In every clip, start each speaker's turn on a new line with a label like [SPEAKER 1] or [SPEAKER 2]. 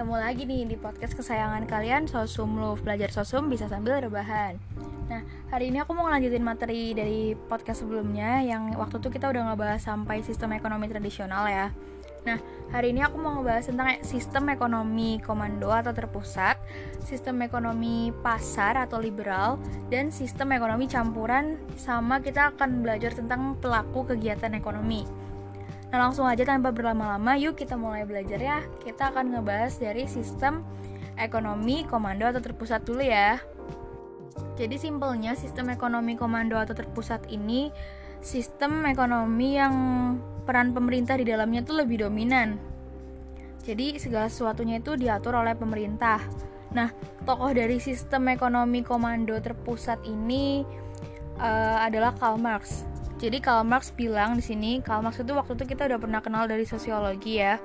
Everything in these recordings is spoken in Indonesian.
[SPEAKER 1] ketemu lagi nih di podcast kesayangan kalian Sosum Love. Belajar Sosum bisa sambil rebahan. Nah, hari ini aku mau ngelanjutin materi dari podcast sebelumnya Yang waktu itu kita udah ngebahas sampai sistem ekonomi tradisional ya. Nah, hari ini aku mau ngebahas tentang sistem ekonomi komando atau terpusat Sistem ekonomi pasar atau liberal Dan sistem ekonomi campuran. Sama kita akan belajar tentang pelaku kegiatan ekonomi Nah langsung aja tanpa berlama-lama yuk kita mulai belajar ya. Kita akan ngebahas dari sistem ekonomi komando atau terpusat dulu ya. Jadi simpelnya sistem ekonomi komando atau terpusat ini Sistem ekonomi yang peran pemerintah di dalamnya tuh lebih dominan. Jadi segala sesuatunya itu diatur oleh pemerintah. Nah tokoh dari sistem ekonomi komando terpusat ini uh, adalah Karl Marx jadi Karl Marx bilang di sini, Karl Marx itu waktu itu kita udah pernah kenal dari sosiologi ya.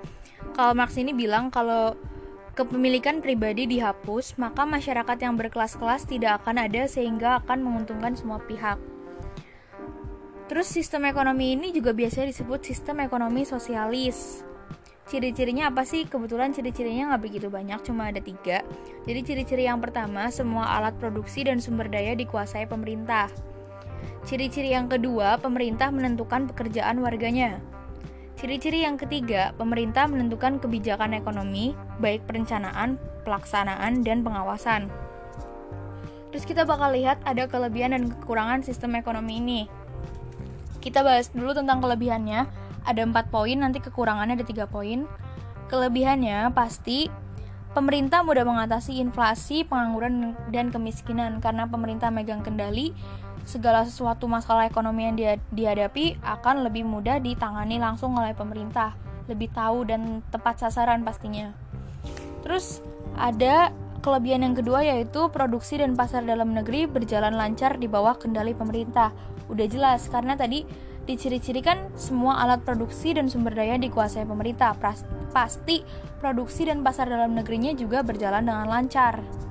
[SPEAKER 1] Karl Marx ini bilang kalau kepemilikan pribadi dihapus, maka masyarakat yang berkelas-kelas tidak akan ada sehingga akan menguntungkan semua pihak. Terus sistem ekonomi ini juga biasanya disebut sistem ekonomi sosialis. Ciri-cirinya apa sih? Kebetulan ciri-cirinya nggak begitu banyak, cuma ada tiga. Jadi ciri-ciri yang pertama, semua alat produksi dan sumber daya dikuasai pemerintah. Ciri-ciri yang kedua, pemerintah menentukan pekerjaan warganya. Ciri-ciri yang ketiga, pemerintah menentukan kebijakan ekonomi, baik perencanaan, pelaksanaan, dan pengawasan. Terus kita bakal lihat ada kelebihan dan kekurangan sistem ekonomi ini. Kita bahas dulu tentang kelebihannya. Ada empat poin, nanti kekurangannya ada tiga poin. Kelebihannya pasti Pemerintah mudah mengatasi inflasi, pengangguran, dan kemiskinan karena pemerintah megang kendali segala sesuatu masalah ekonomi yang dia dihadapi akan lebih mudah ditangani langsung oleh pemerintah, lebih tahu dan tepat sasaran pastinya. Terus ada kelebihan yang kedua yaitu produksi dan pasar dalam negeri berjalan lancar di bawah kendali pemerintah. Udah jelas karena tadi diciri-cirikan semua alat produksi dan sumber daya dikuasai pemerintah. Pasti produksi dan pasar dalam negerinya juga berjalan dengan lancar.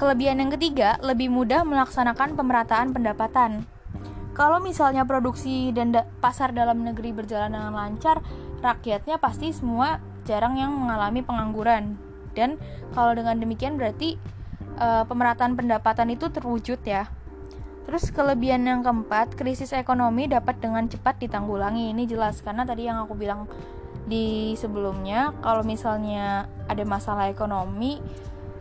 [SPEAKER 1] Kelebihan yang ketiga, lebih mudah melaksanakan pemerataan pendapatan. Kalau misalnya produksi dan da pasar dalam negeri berjalan dengan lancar, rakyatnya pasti semua jarang yang mengalami pengangguran. Dan kalau dengan demikian berarti e, pemerataan pendapatan itu terwujud ya. Terus kelebihan yang keempat, krisis ekonomi dapat dengan cepat ditanggulangi. Ini jelas karena tadi yang aku bilang di sebelumnya, kalau misalnya ada masalah ekonomi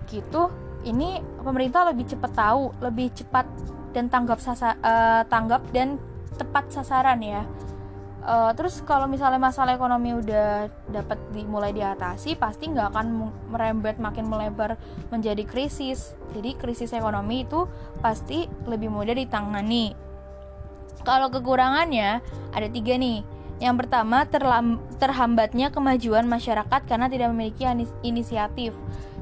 [SPEAKER 1] gitu, ini pemerintah lebih cepat tahu, lebih cepat dan tanggap sasa, uh, tanggap dan tepat sasaran ya. Uh, terus kalau misalnya masalah ekonomi udah dapat dimulai diatasi, pasti nggak akan merembet makin melebar menjadi krisis. Jadi krisis ekonomi itu pasti lebih mudah ditangani. Kalau kekurangannya ada tiga nih. Yang pertama terhambatnya kemajuan masyarakat karena tidak memiliki inisiatif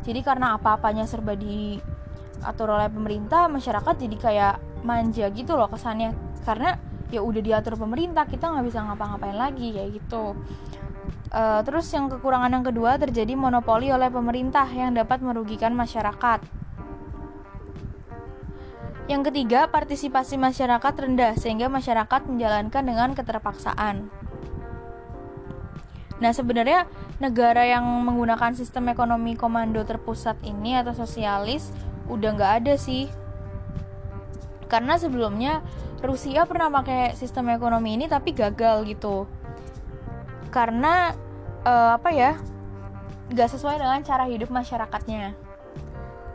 [SPEAKER 1] jadi karena apa-apanya serba diatur oleh pemerintah masyarakat jadi kayak manja gitu loh kesannya. Karena ya udah diatur pemerintah kita nggak bisa ngapa-ngapain lagi kayak gitu. Uh, terus yang kekurangan yang kedua terjadi monopoli oleh pemerintah yang dapat merugikan masyarakat. Yang ketiga, partisipasi masyarakat rendah sehingga masyarakat menjalankan dengan keterpaksaan. Nah, sebenarnya negara yang menggunakan sistem ekonomi komando terpusat ini atau sosialis udah nggak ada sih. Karena sebelumnya Rusia pernah pakai sistem ekonomi ini tapi gagal gitu. Karena uh, apa ya? nggak sesuai dengan cara hidup masyarakatnya.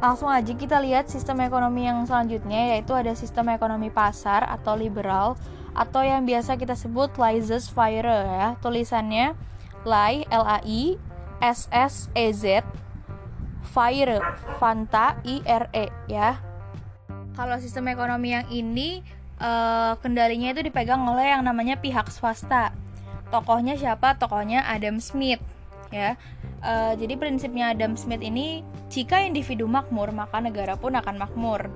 [SPEAKER 1] Langsung aja kita lihat sistem ekonomi yang selanjutnya yaitu ada sistem ekonomi pasar atau liberal atau yang biasa kita sebut laissez-faire ya. Tulisannya Lai L A I S S E Z Fire Fanta I R E ya. Kalau sistem ekonomi yang ini uh, kendalinya itu dipegang oleh yang namanya pihak swasta. Tokohnya siapa? Tokohnya Adam Smith ya. Uh, jadi prinsipnya Adam Smith ini jika individu makmur maka negara pun akan makmur.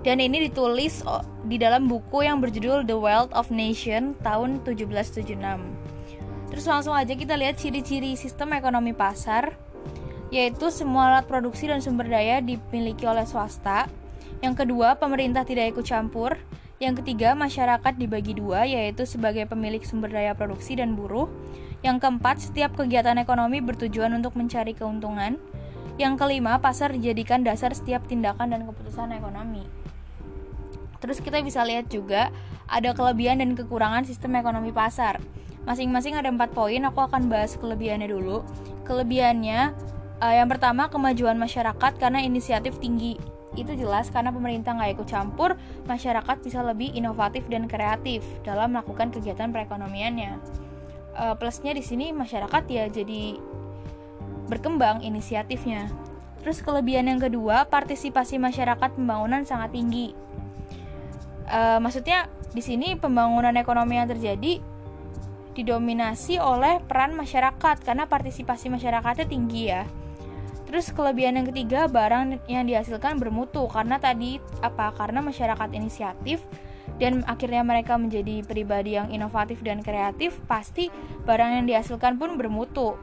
[SPEAKER 1] Dan ini ditulis di dalam buku yang berjudul The Wealth of Nation tahun 1776. Terus langsung aja kita lihat ciri-ciri sistem ekonomi pasar, yaitu semua alat produksi dan sumber daya dimiliki oleh swasta. Yang kedua, pemerintah tidak ikut campur. Yang ketiga, masyarakat dibagi dua, yaitu sebagai pemilik sumber daya produksi dan buruh. Yang keempat, setiap kegiatan ekonomi bertujuan untuk mencari keuntungan. Yang kelima, pasar dijadikan dasar setiap tindakan dan keputusan ekonomi. Terus kita bisa lihat juga ada kelebihan dan kekurangan sistem ekonomi pasar. Masing-masing ada empat poin, aku akan bahas kelebihannya dulu. Kelebihannya, uh, yang pertama kemajuan masyarakat karena inisiatif tinggi. Itu jelas karena pemerintah nggak ikut campur, masyarakat bisa lebih inovatif dan kreatif dalam melakukan kegiatan perekonomiannya. Uh, plusnya di sini masyarakat ya jadi berkembang inisiatifnya. Terus kelebihan yang kedua, partisipasi masyarakat pembangunan sangat tinggi. Uh, maksudnya di sini pembangunan ekonomi yang terjadi didominasi oleh peran masyarakat karena partisipasi masyarakatnya tinggi ya. Terus kelebihan yang ketiga, barang yang dihasilkan bermutu karena tadi apa? Karena masyarakat inisiatif dan akhirnya mereka menjadi pribadi yang inovatif dan kreatif, pasti barang yang dihasilkan pun bermutu.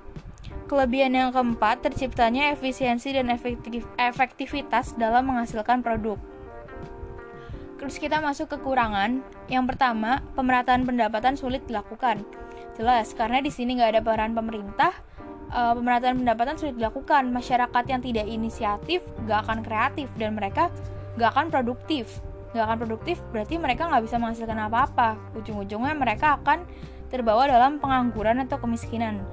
[SPEAKER 1] Kelebihan yang keempat, terciptanya efisiensi dan efektif, efektivitas dalam menghasilkan produk. Terus kita masuk kekurangan. Yang pertama, pemerataan pendapatan sulit dilakukan. Jelas, karena di sini nggak ada peran pemerintah, uh, pemerataan pendapatan sulit dilakukan. Masyarakat yang tidak inisiatif nggak akan kreatif dan mereka nggak akan produktif. Nggak akan produktif berarti mereka nggak bisa menghasilkan apa-apa. Ujung-ujungnya mereka akan terbawa dalam pengangguran atau kemiskinan.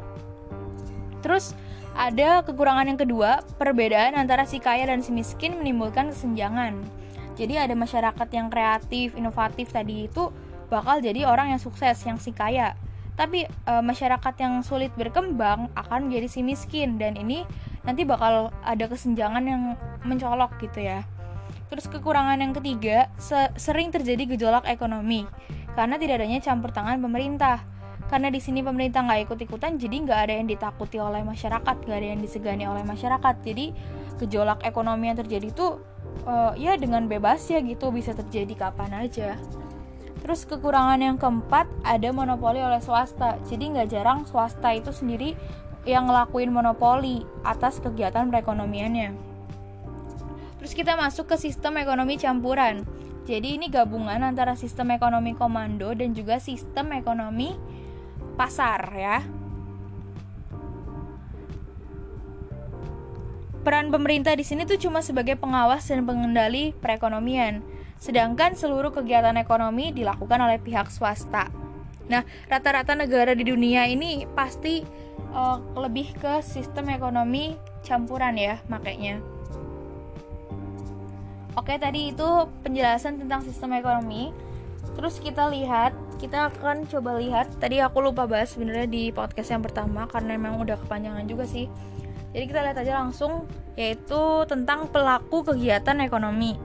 [SPEAKER 1] Terus ada kekurangan yang kedua, perbedaan antara si kaya dan si miskin menimbulkan kesenjangan. Jadi ada masyarakat yang kreatif, inovatif tadi itu bakal jadi orang yang sukses, yang si kaya. Tapi e, masyarakat yang sulit berkembang akan menjadi si miskin dan ini nanti bakal ada kesenjangan yang mencolok gitu ya. Terus kekurangan yang ketiga, se sering terjadi gejolak ekonomi karena tidak adanya campur tangan pemerintah. Karena di sini pemerintah nggak ikut-ikutan, jadi nggak ada yang ditakuti oleh masyarakat, nggak ada yang disegani oleh masyarakat. Jadi gejolak ekonomi yang terjadi itu uh, ya dengan bebas ya gitu bisa terjadi kapan aja terus kekurangan yang keempat ada monopoli oleh swasta. Jadi nggak jarang swasta itu sendiri yang ngelakuin monopoli atas kegiatan perekonomiannya. Terus kita masuk ke sistem ekonomi campuran. Jadi ini gabungan antara sistem ekonomi komando dan juga sistem ekonomi pasar ya Peran pemerintah di sini tuh cuma sebagai pengawas dan pengendali perekonomian, sedangkan seluruh kegiatan ekonomi dilakukan oleh pihak swasta. Nah, rata-rata negara di dunia ini pasti uh, lebih ke sistem ekonomi campuran ya, makanya. Oke, tadi itu penjelasan tentang sistem ekonomi. Terus kita lihat, kita akan coba lihat. Tadi aku lupa bahas sebenarnya di podcast yang pertama karena memang udah kepanjangan juga sih jadi kita lihat aja langsung yaitu tentang pelaku kegiatan ekonomi.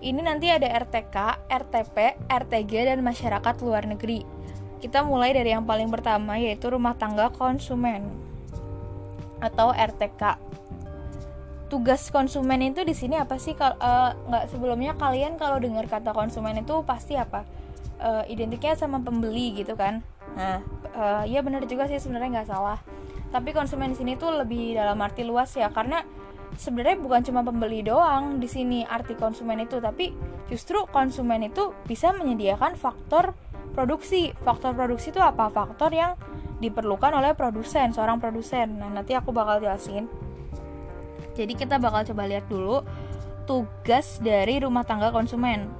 [SPEAKER 1] Ini nanti ada RTK, RTP, RTG dan masyarakat luar negeri. Kita mulai dari yang paling pertama yaitu rumah tangga konsumen atau RTK. Tugas konsumen itu di sini apa sih? Uh, nggak sebelumnya kalian kalau dengar kata konsumen itu pasti apa? Uh, identiknya sama pembeli gitu kan? Nah, uh, ya benar juga sih sebenarnya nggak salah tapi konsumen di sini tuh lebih dalam arti luas ya karena sebenarnya bukan cuma pembeli doang di sini arti konsumen itu tapi justru konsumen itu bisa menyediakan faktor produksi. Faktor produksi itu apa? Faktor yang diperlukan oleh produsen seorang produsen. Nah nanti aku bakal jelasin. Jadi kita bakal coba lihat dulu tugas dari rumah tangga konsumen.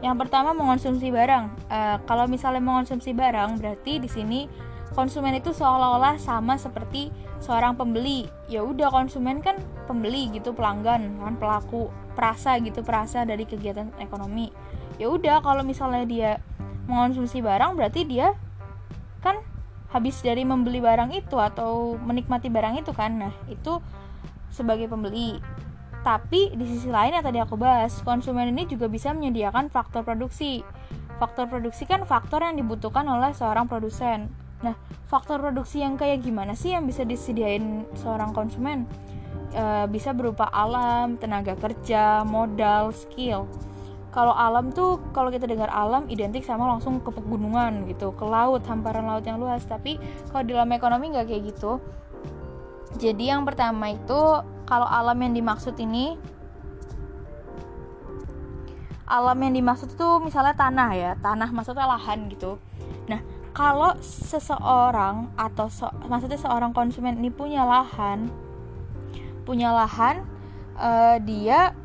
[SPEAKER 1] Yang pertama mengonsumsi barang. Uh, kalau misalnya mengonsumsi barang berarti di sini konsumen itu seolah-olah sama seperti seorang pembeli. Ya udah konsumen kan pembeli gitu pelanggan kan pelaku perasa gitu perasa dari kegiatan ekonomi. Ya udah kalau misalnya dia mengonsumsi barang berarti dia kan habis dari membeli barang itu atau menikmati barang itu kan. Nah itu sebagai pembeli. Tapi di sisi lain yang tadi aku bahas konsumen ini juga bisa menyediakan faktor produksi. Faktor produksi kan faktor yang dibutuhkan oleh seorang produsen Nah, faktor produksi yang kayak gimana sih yang bisa disediain seorang konsumen? E, bisa berupa alam, tenaga kerja, modal, skill. Kalau alam tuh, kalau kita dengar alam identik sama langsung ke pegunungan gitu, ke laut, hamparan laut yang luas. Tapi kalau dalam ekonomi nggak kayak gitu. Jadi yang pertama itu kalau alam yang dimaksud ini alam yang dimaksud itu misalnya tanah ya tanah maksudnya lahan gitu kalau seseorang atau so, maksudnya seorang konsumen ini punya lahan punya lahan uh, dia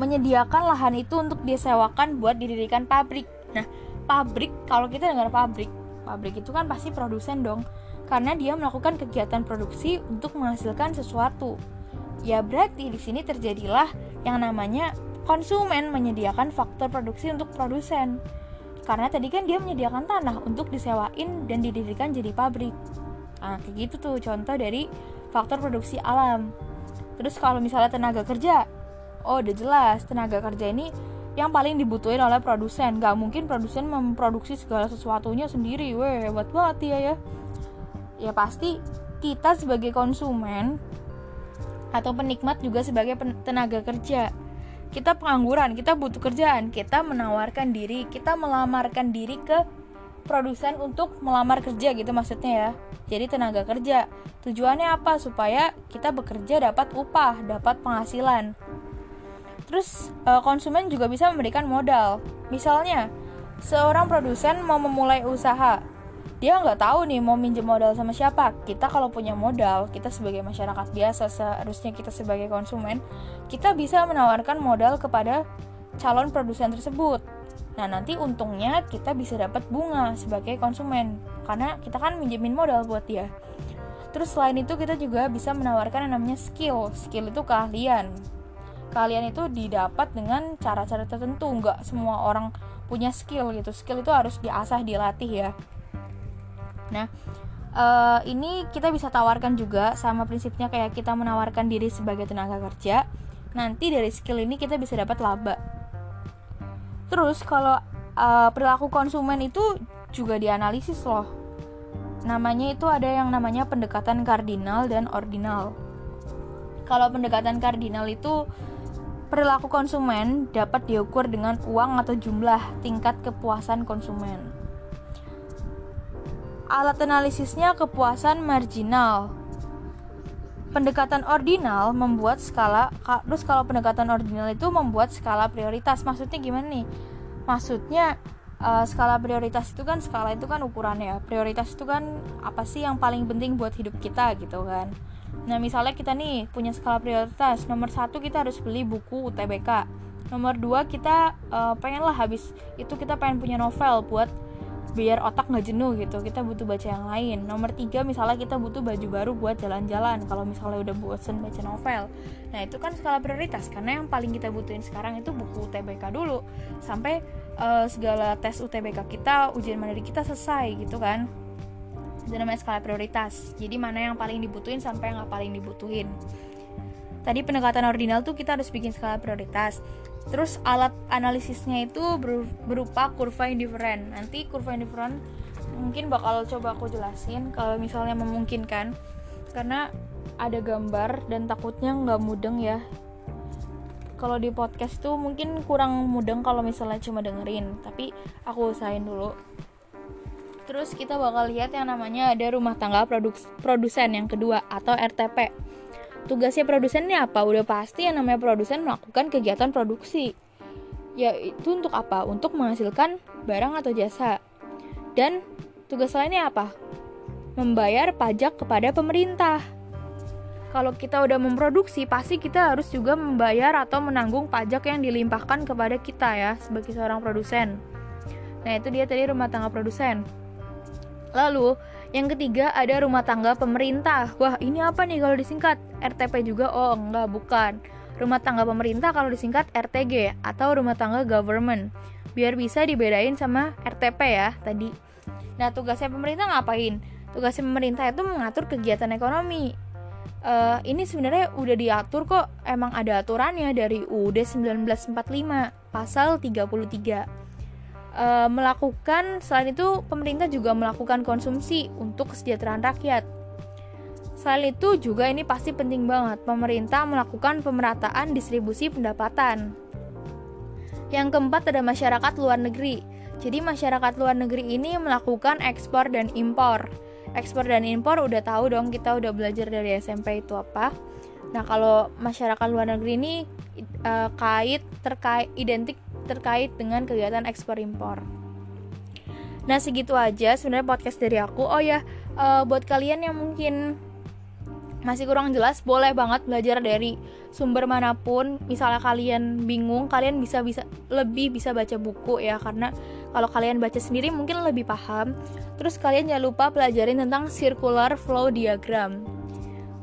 [SPEAKER 1] menyediakan lahan itu untuk disewakan buat didirikan pabrik. Nah pabrik kalau kita dengar pabrik pabrik itu kan pasti produsen dong. Karena dia melakukan kegiatan produksi untuk menghasilkan sesuatu. Ya berarti di sini terjadilah yang namanya konsumen menyediakan faktor produksi untuk produsen. Karena tadi kan dia menyediakan tanah untuk disewain dan didirikan jadi pabrik. Nah, kayak gitu tuh contoh dari faktor produksi alam. Terus kalau misalnya tenaga kerja, oh udah jelas tenaga kerja ini yang paling dibutuhin oleh produsen. Gak mungkin produsen memproduksi segala sesuatunya sendiri. Weh, hebat banget ya ya. Ya pasti kita sebagai konsumen atau penikmat juga sebagai tenaga kerja kita pengangguran, kita butuh kerjaan, kita menawarkan diri, kita melamarkan diri ke produsen untuk melamar kerja gitu maksudnya ya. Jadi tenaga kerja. Tujuannya apa? Supaya kita bekerja dapat upah, dapat penghasilan. Terus eh, konsumen juga bisa memberikan modal. Misalnya, seorang produsen mau memulai usaha, dia nggak tahu nih mau minjem modal sama siapa. Kita kalau punya modal kita sebagai masyarakat biasa seharusnya kita sebagai konsumen kita bisa menawarkan modal kepada calon produsen tersebut. Nah nanti untungnya kita bisa dapat bunga sebagai konsumen karena kita kan minjemin modal buat dia. Terus selain itu kita juga bisa menawarkan yang namanya skill. Skill itu keahlian. Keahlian itu didapat dengan cara-cara tertentu. Nggak semua orang punya skill gitu. Skill itu harus diasah dilatih ya Nah, uh, ini kita bisa tawarkan juga sama prinsipnya kayak kita menawarkan diri sebagai tenaga kerja. Nanti dari skill ini kita bisa dapat laba. Terus kalau uh, perilaku konsumen itu juga dianalisis loh. Namanya itu ada yang namanya pendekatan kardinal dan ordinal. Kalau pendekatan kardinal itu perilaku konsumen dapat diukur dengan uang atau jumlah tingkat kepuasan konsumen alat analisisnya kepuasan marginal. Pendekatan ordinal membuat skala, terus kalau pendekatan ordinal itu membuat skala prioritas. Maksudnya gimana nih? Maksudnya uh, skala prioritas itu kan skala itu kan ukurannya. Prioritas itu kan apa sih yang paling penting buat hidup kita gitu kan? Nah misalnya kita nih punya skala prioritas. Nomor satu kita harus beli buku UTBK. Nomor dua kita uh, pengen lah habis itu kita pengen punya novel buat biar otak nggak jenuh gitu. Kita butuh baca yang lain. Nomor tiga misalnya kita butuh baju baru buat jalan-jalan. Kalau misalnya udah bosen baca novel. Nah itu kan skala prioritas. Karena yang paling kita butuhin sekarang itu buku UTBK dulu. Sampai uh, segala tes UTBK kita ujian mandiri kita selesai gitu kan. Itu namanya skala prioritas. Jadi mana yang paling dibutuhin sampai yang nggak paling dibutuhin tadi pendekatan ordinal tuh kita harus bikin skala prioritas. Terus alat analisisnya itu berupa kurva indifferent. Nanti kurva indifferent mungkin bakal coba aku jelasin kalau misalnya memungkinkan. Karena ada gambar dan takutnya nggak mudeng ya. Kalau di podcast tuh mungkin kurang mudeng kalau misalnya cuma dengerin tapi aku usahain dulu. Terus kita bakal lihat yang namanya ada rumah tangga produsen yang kedua atau RTP Tugasnya produsen ini apa? Udah pasti yang namanya produsen melakukan kegiatan produksi. Ya itu untuk apa? Untuk menghasilkan barang atau jasa. Dan tugas lainnya apa? Membayar pajak kepada pemerintah. Kalau kita udah memproduksi, pasti kita harus juga membayar atau menanggung pajak yang dilimpahkan kepada kita ya sebagai seorang produsen. Nah, itu dia tadi rumah tangga produsen. Lalu, yang ketiga ada rumah tangga pemerintah. Wah, ini apa nih kalau disingkat? RTP juga? Oh, enggak, bukan. Rumah tangga pemerintah kalau disingkat RTG atau rumah tangga government. Biar bisa dibedain sama RTP ya tadi. Nah, tugasnya pemerintah ngapain? Tugasnya pemerintah itu mengatur kegiatan ekonomi. Uh, ini sebenarnya udah diatur kok, emang ada aturannya dari UUD 1945 pasal 33 e, melakukan selain itu pemerintah juga melakukan konsumsi untuk kesejahteraan rakyat. Selain itu juga ini pasti penting banget pemerintah melakukan pemerataan distribusi pendapatan. Yang keempat ada masyarakat luar negeri. Jadi masyarakat luar negeri ini melakukan ekspor dan impor. Ekspor dan impor udah tahu dong kita udah belajar dari SMP itu apa. Nah, kalau masyarakat luar negeri ini uh, kait terkait identik terkait dengan kegiatan ekspor impor. Nah, segitu aja sebenarnya podcast dari aku. Oh ya, uh, buat kalian yang mungkin masih kurang jelas, boleh banget belajar dari sumber mana pun. Misalnya kalian bingung, kalian bisa bisa lebih bisa baca buku ya karena kalau kalian baca sendiri mungkin lebih paham. Terus kalian jangan lupa pelajarin tentang circular flow diagram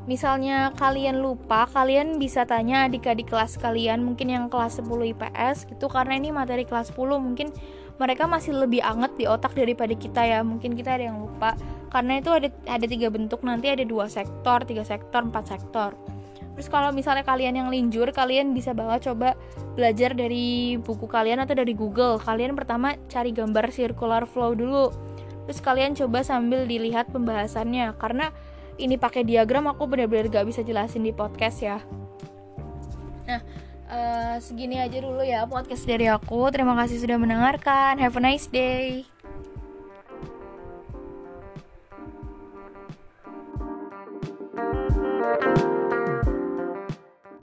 [SPEAKER 1] misalnya kalian lupa, kalian bisa tanya adik-adik kelas kalian, mungkin yang kelas 10 IPS gitu karena ini materi kelas 10 mungkin mereka masih lebih anget di otak daripada kita ya. Mungkin kita ada yang lupa. Karena itu ada ada tiga bentuk, nanti ada dua sektor, tiga sektor, empat sektor. Terus kalau misalnya kalian yang linjur, kalian bisa banget coba belajar dari buku kalian atau dari Google. Kalian pertama cari gambar circular flow dulu. Terus kalian coba sambil dilihat pembahasannya karena ini pakai diagram aku benar-benar gak bisa jelasin di podcast ya. Nah uh, segini aja dulu ya podcast dari aku. Terima kasih sudah mendengarkan. Have a nice day